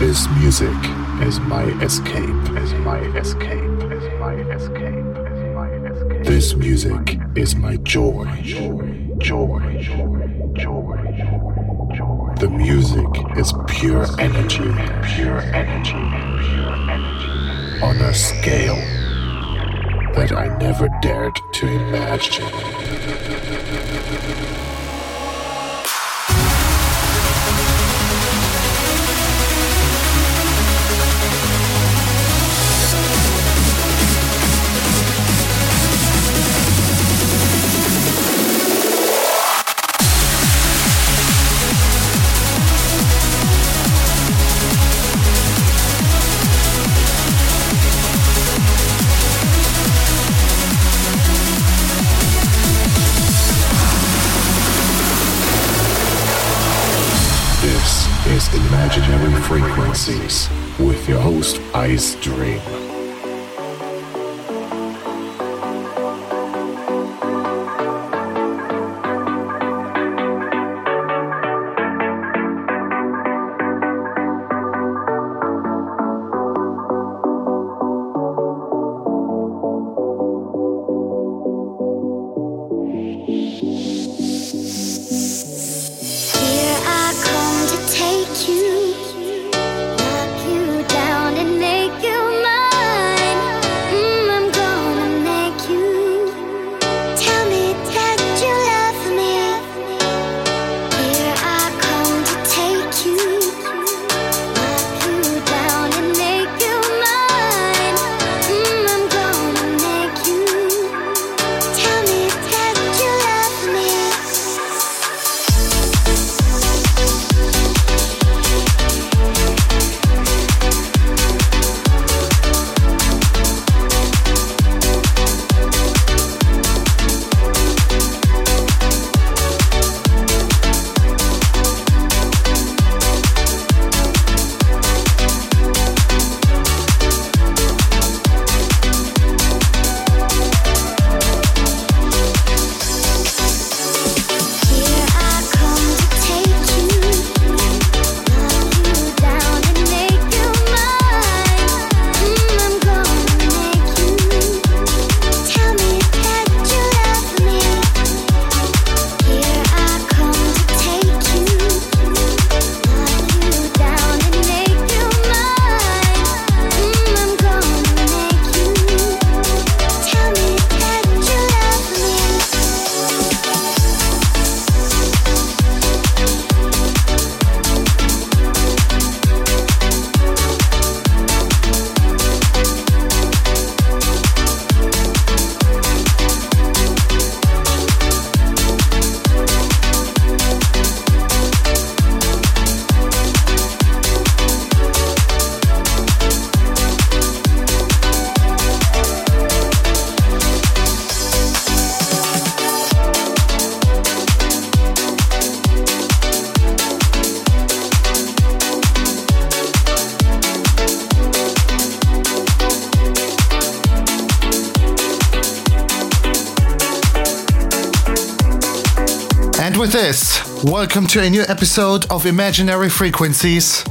This music is my escape, is my escape, is my escape, is my escape. This music is my joy, joy, joy, joy, joy. The music is pure energy, pure energy, pure energy. On a scale that I never dared to imagine. Imaginary Frequencies with your host Icedream. Welcome to a new episode of Imaginary Frequencies.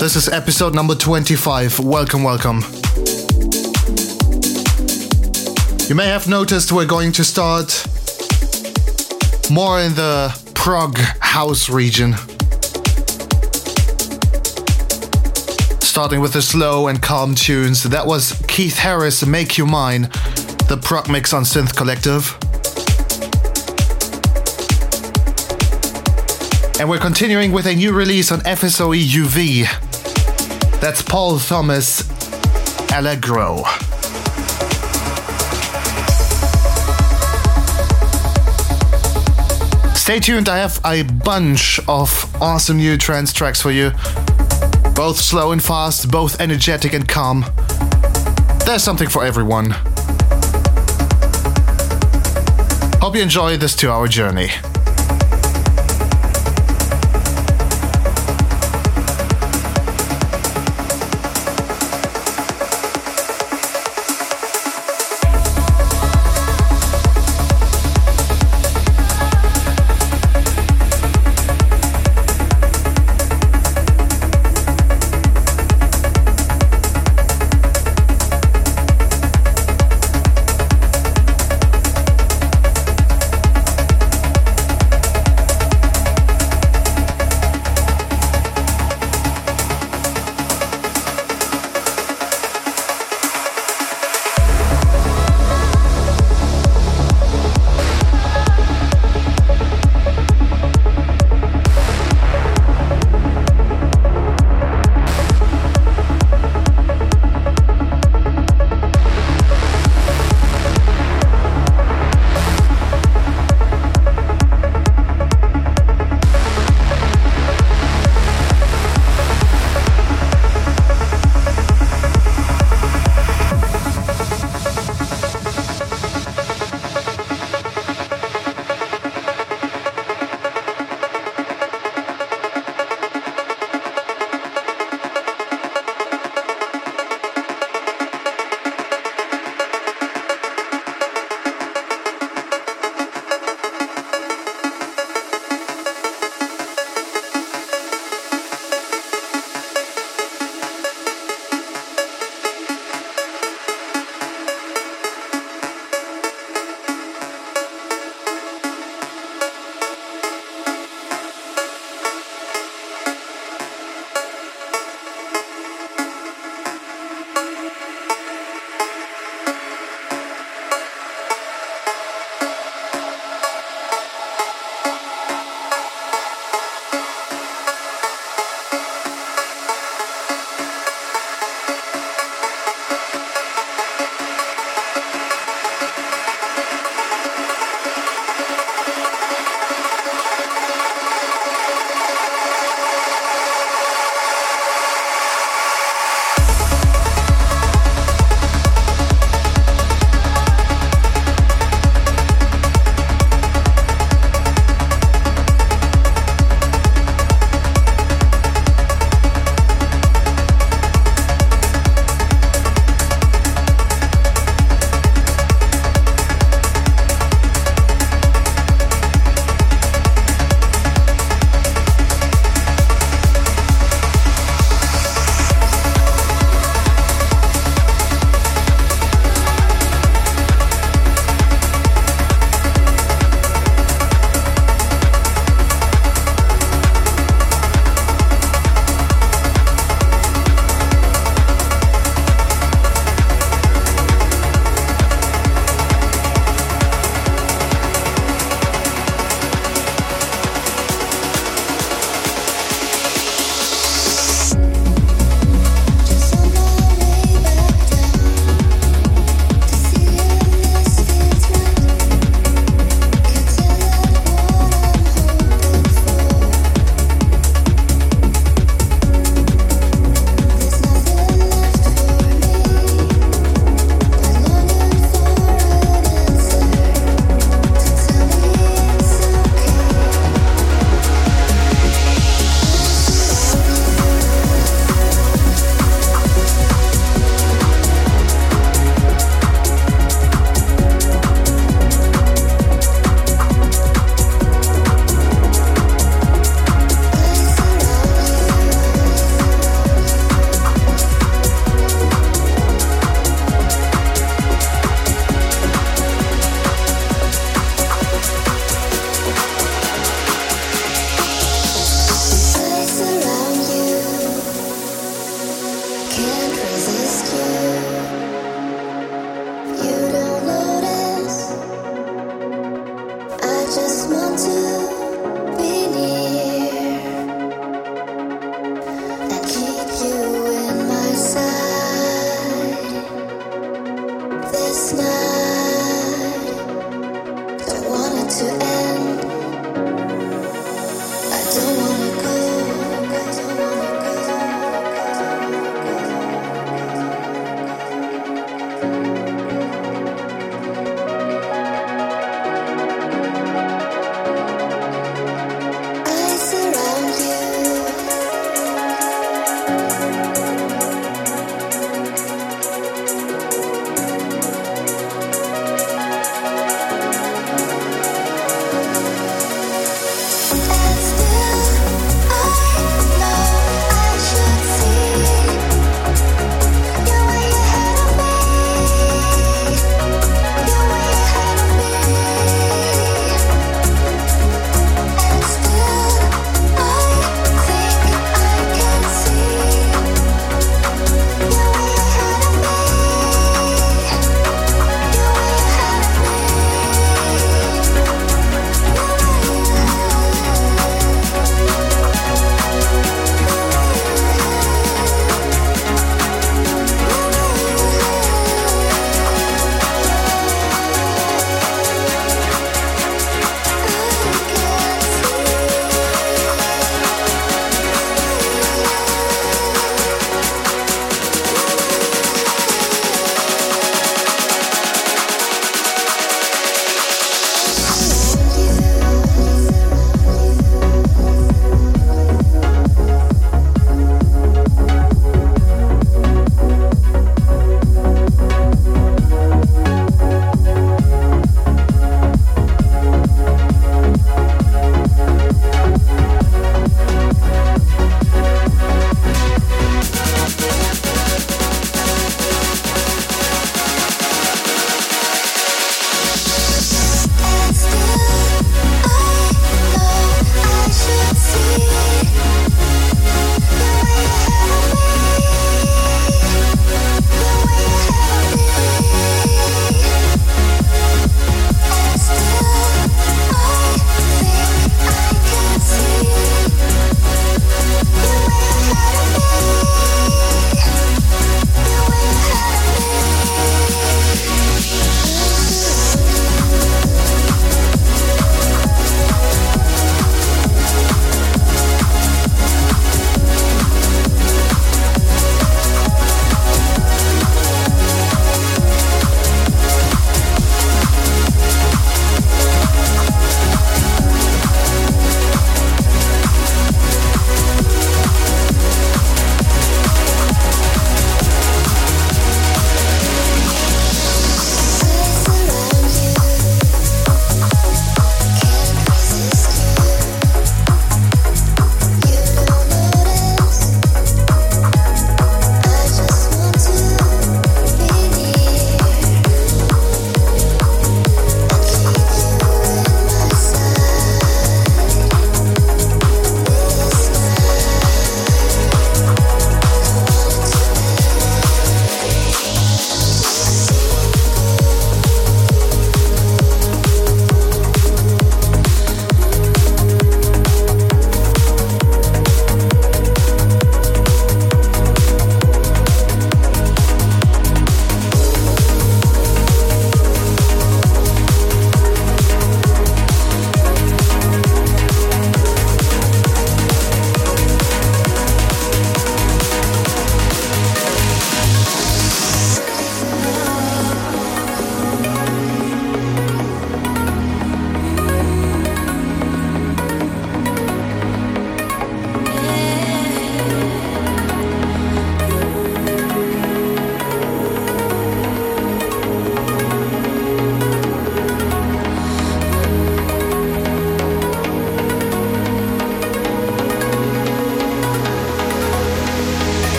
This is episode number 25. Welcome, welcome. You may have noticed we're going to start more in the prog house region. Starting with the slow and calm tunes. That was Keith Harris, Make You Mine, the prog mix on Synth Collective. And we're continuing with a new release on FSOE UV. That's Paul Thomas Allegro. Stay tuned, I have a bunch of awesome new trance tracks for you. Both slow and fast, both energetic and calm. There's something for everyone. Hope you enjoy this two hour journey.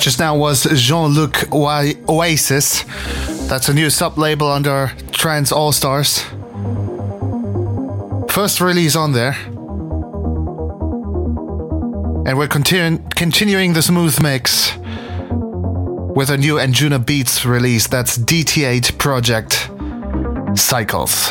Just now was Jean Luc Oasis. That's a new sub label under Trance All Stars. First release on there. And we're continu- continuing the smooth mix with a new Anjunabeats release. That's DT8 Project Cycles.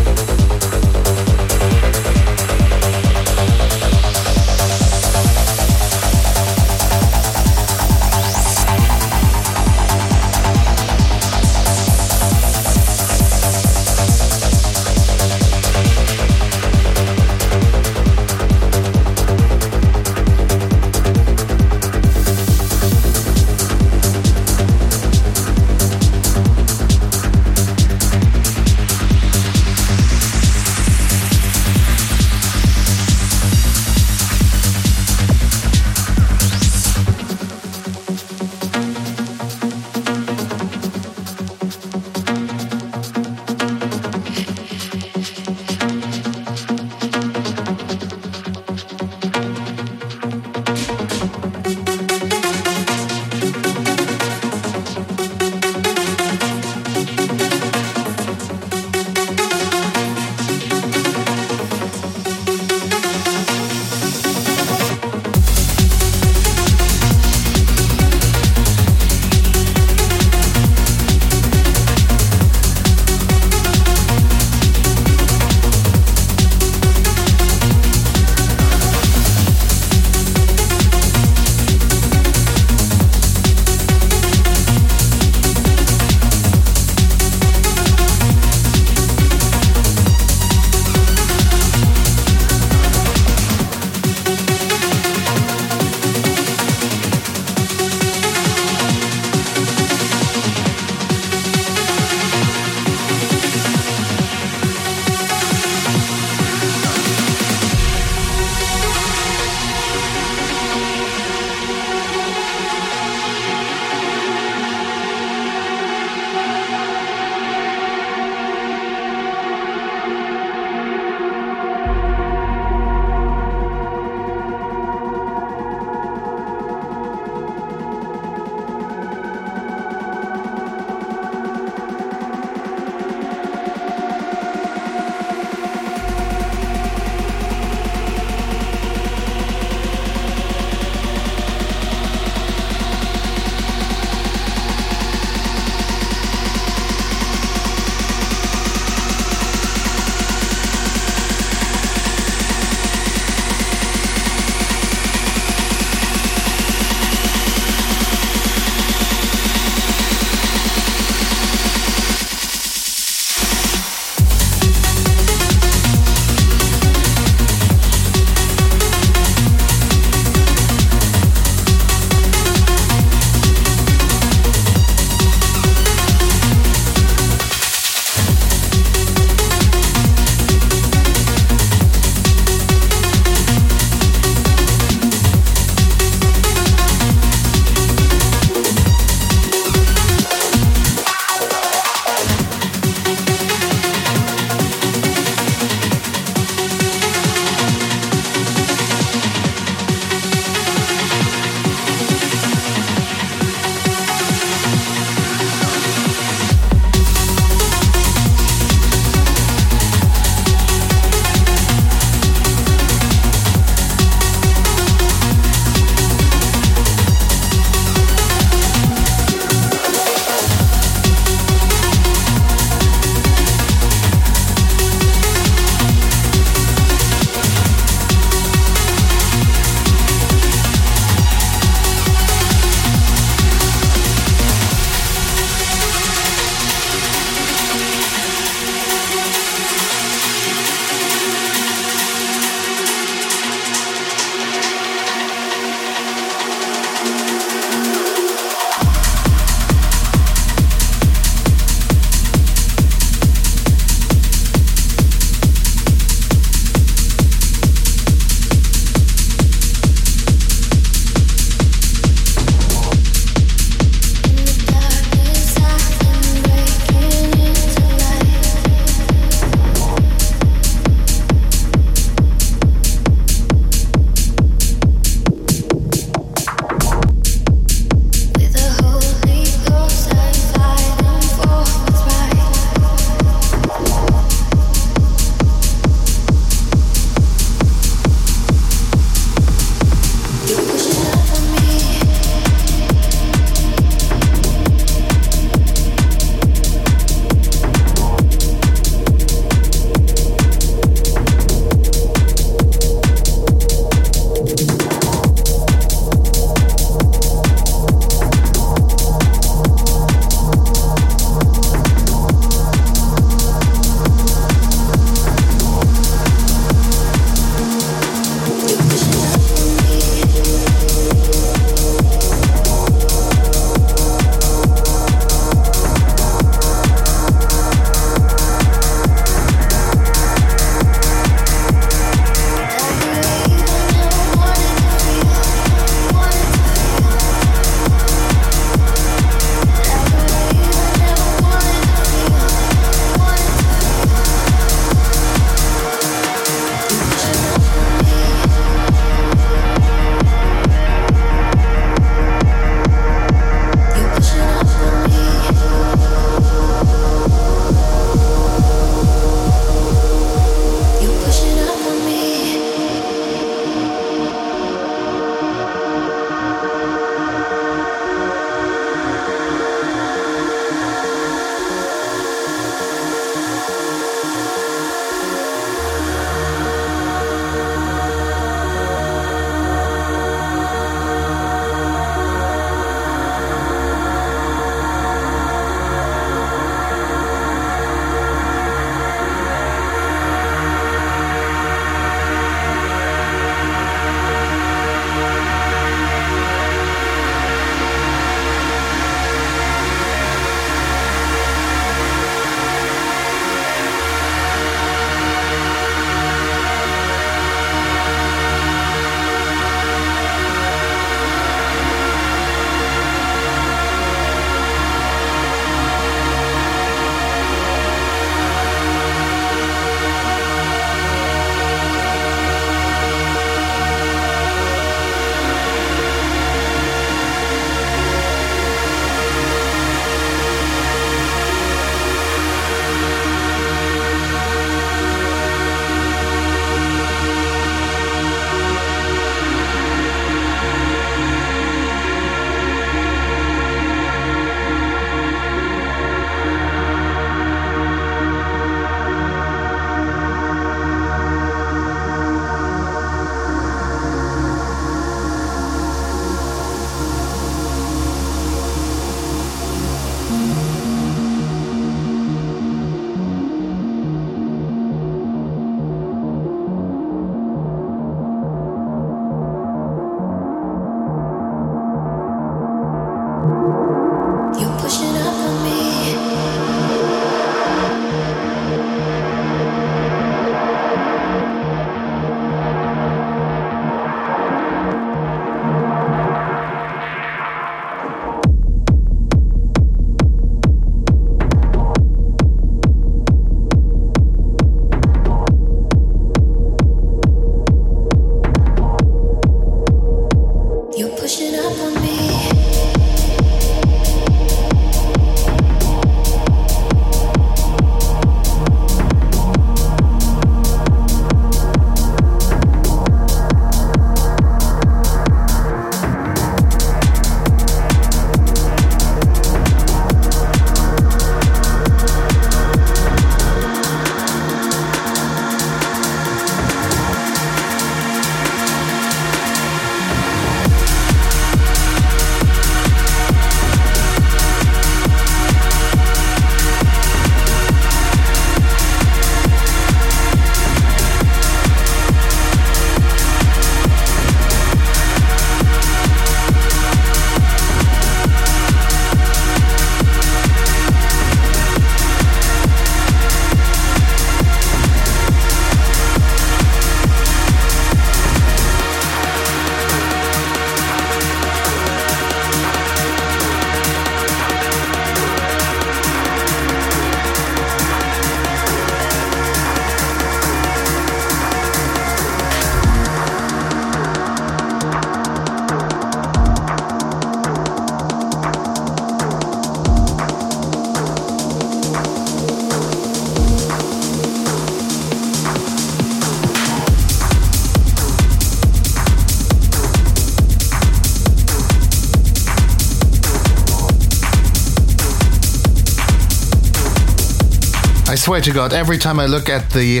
Swear to God, every time I look at the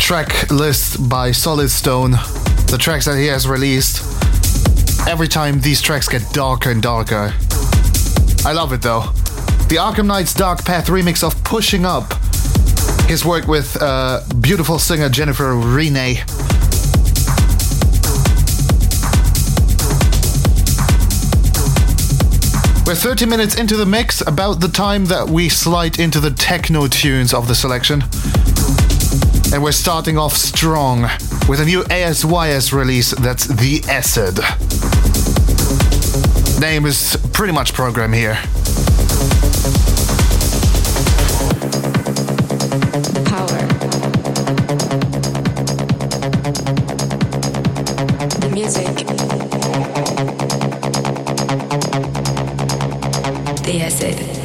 track list by Solid Stone, the tracks that he has released, every time these tracks get darker and darker. I love it though. The Arkham Knights Dark Path remix of Pushing Up, his work with uh, beautiful singer Jennifer Rene. We're 30 minutes into the mix, about the time that we slide into the techno tunes of the selection. And we're starting off strong with a new ASYS release that's The Acid. Name is pretty much program here. The acid.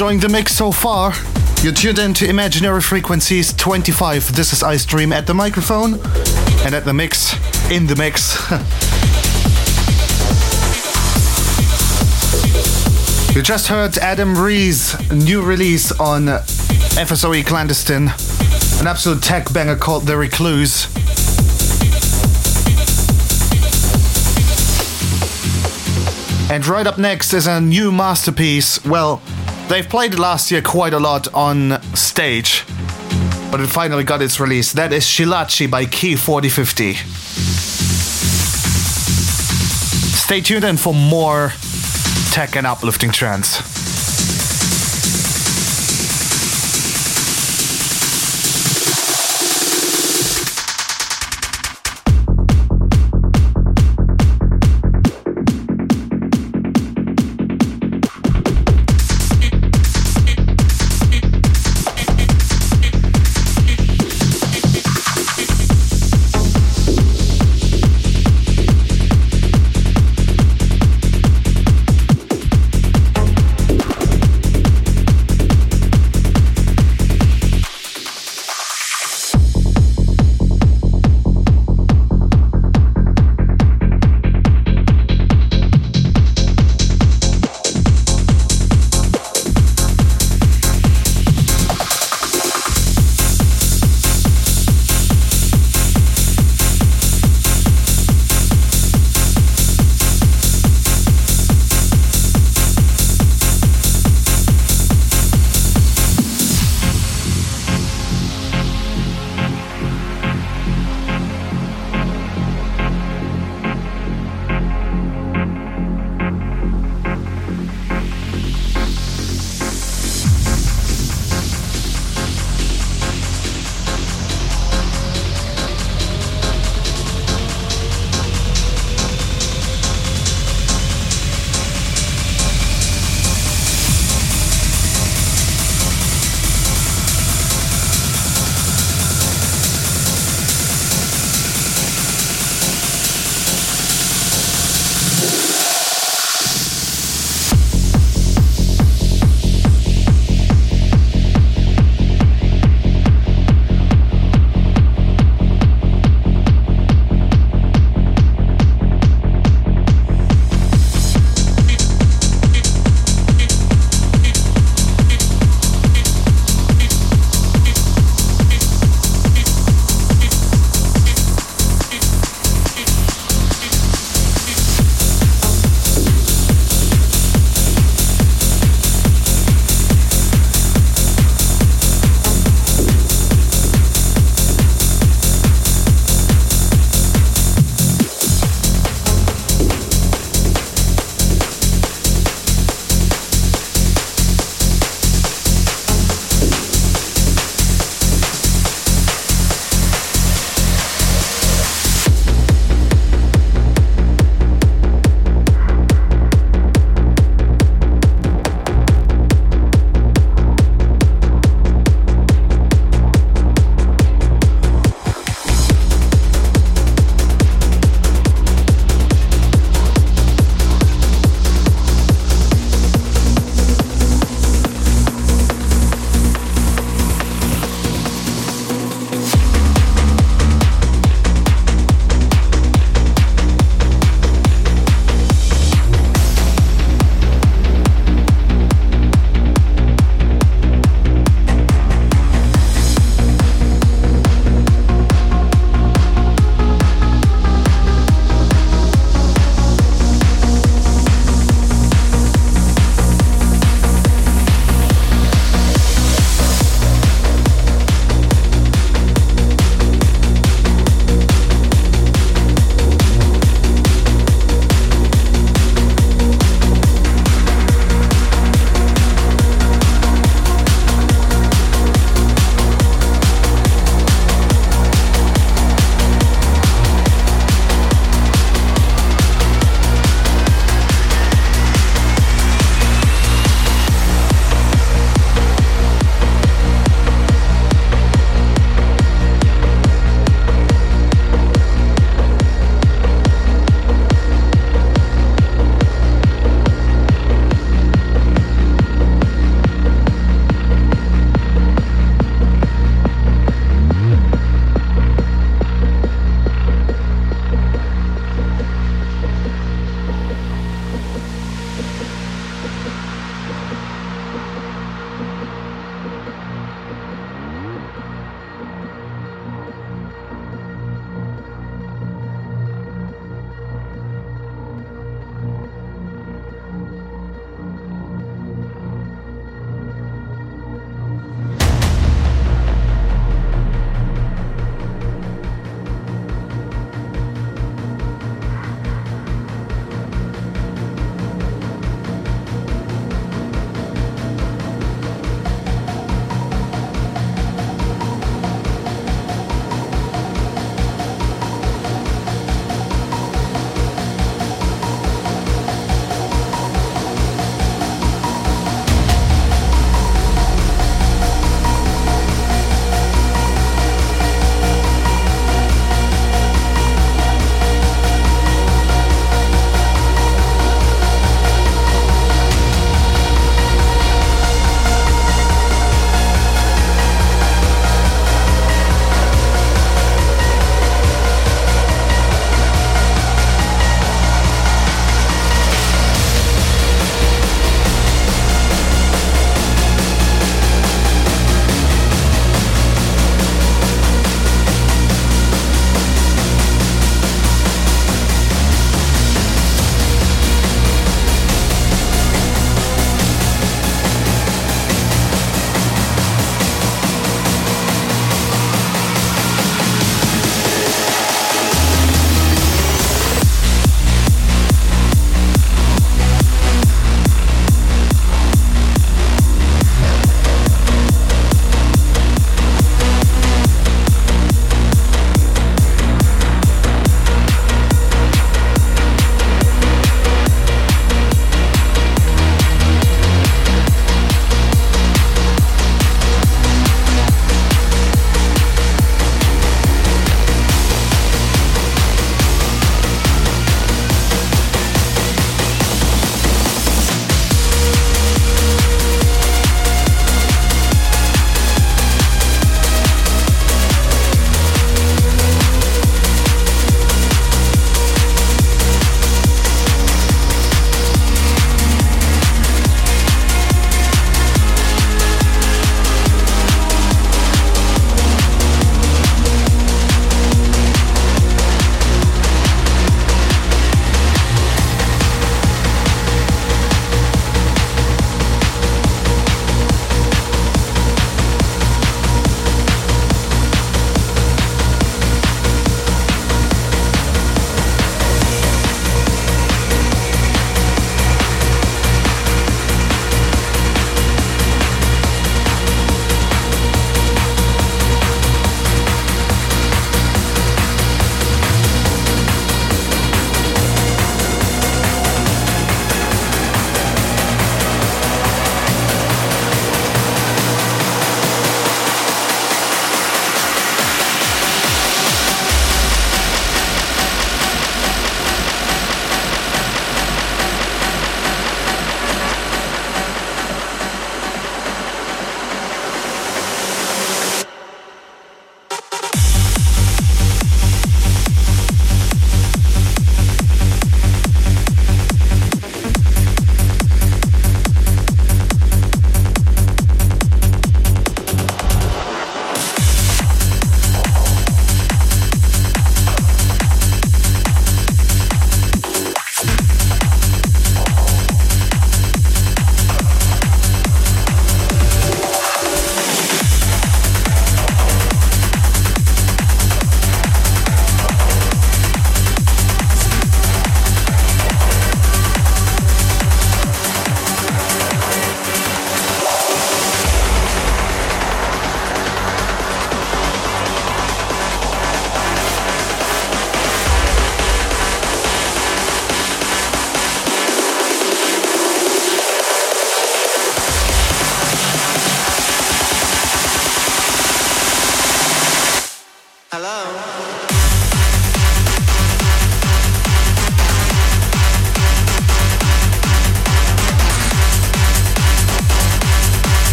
Enjoying the mix so far. You're tuned in to Imaginary Frequencies 25. This is Icedream at the microphone and at the mix, in the mix. you just heard Adam Reece's new release on FSOE Clandestine, an absolute tech banger called The Recluse. And right up next is a new masterpiece. Well, they've played last year quite a lot on stage, but it finally got its release. That is Schillachi by Key4050. Stay tuned in for more tech and uplifting trance.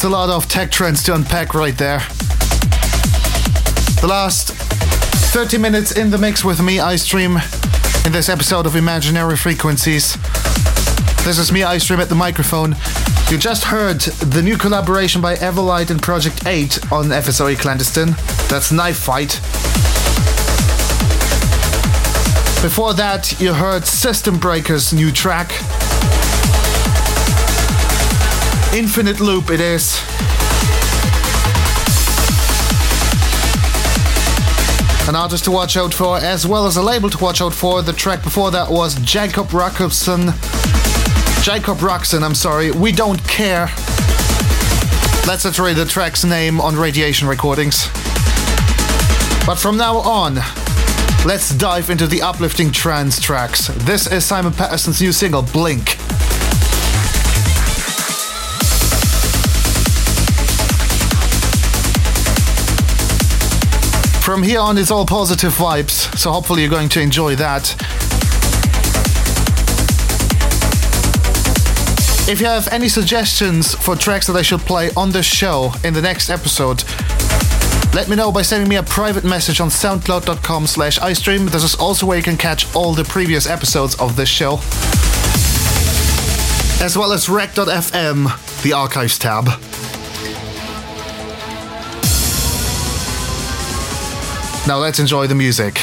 That's a lot of tech trends to unpack right there. The last 30 minutes in the mix with me, Icedream, in this episode of Imaginary Frequencies. This is me, Icedream, at the microphone. You just heard the new collaboration by Everlight and Project 8 on FSOE Clandestine. That's Knife Fight. Before that, you heard System Breaker's new track. Infinite Loop it is. An artist to watch out for, as well as a label to watch out for. The track before that was Jacob Rockson. Jacob Roxon, I'm sorry. We don't care. Let's iterate the track's name on Radiation Recordings. But from now on, let's dive into the uplifting trance tracks. This is Simon Patterson's new single, Blink. From here on, it's all positive vibes, so hopefully you're going to enjoy that. If you have any suggestions for tracks that I should play on the show in the next episode, let me know by sending me a private message on soundcloud.com slash Icedream. This is also where you can catch all the previous episodes of this show. As well as rec.fm, the archives tab. Now let's enjoy the music.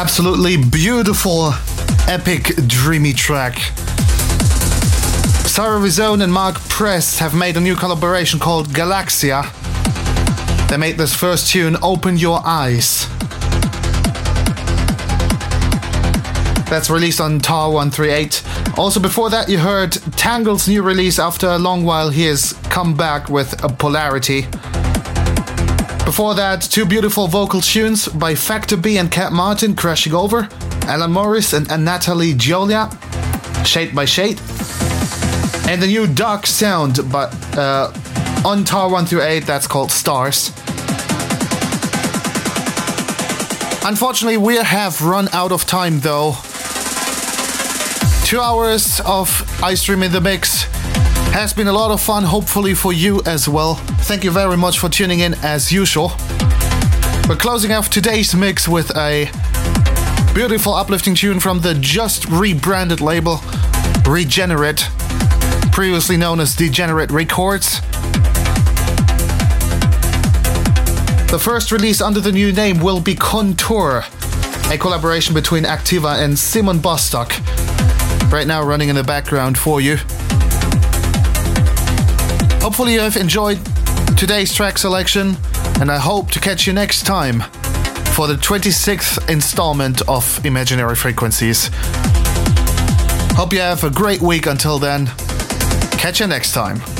Absolutely beautiful, epic, dreamy track. Sarah Rizone and Mark Press have made a new collaboration called Galaxia. They made this first tune, Open Your Eyes. That's released on TAR 138. Also, before that, you heard Tangle's new release after a long while. He has come back with a polarity. Before that, two beautiful vocal tunes by Factor B and Cat Martin, Crashing Over, Alan Morris and, Natalie Gioia, Shade by Shade, and the new Dark Sound but uh, on TAR 1 through 8 that's called Stars. Unfortunately, we have run out of time though. Two hours of Icedream in the mix has been a lot of fun, hopefully for you as well. Thank you very much for tuning in as usual. We're closing off today's mix with a beautiful uplifting tune from the just rebranded label Regenerate, previously known as Degenerate Records. The first release under the new name will be Contour, a collaboration between Activa and Simon Bostock. Right now, running in the background for you. Hopefully, you have enjoyed today's track selection, and I hope to catch you next time for the 26th installment of Imaginary Frequencies. Hope you have a great week until then. Catch you next time.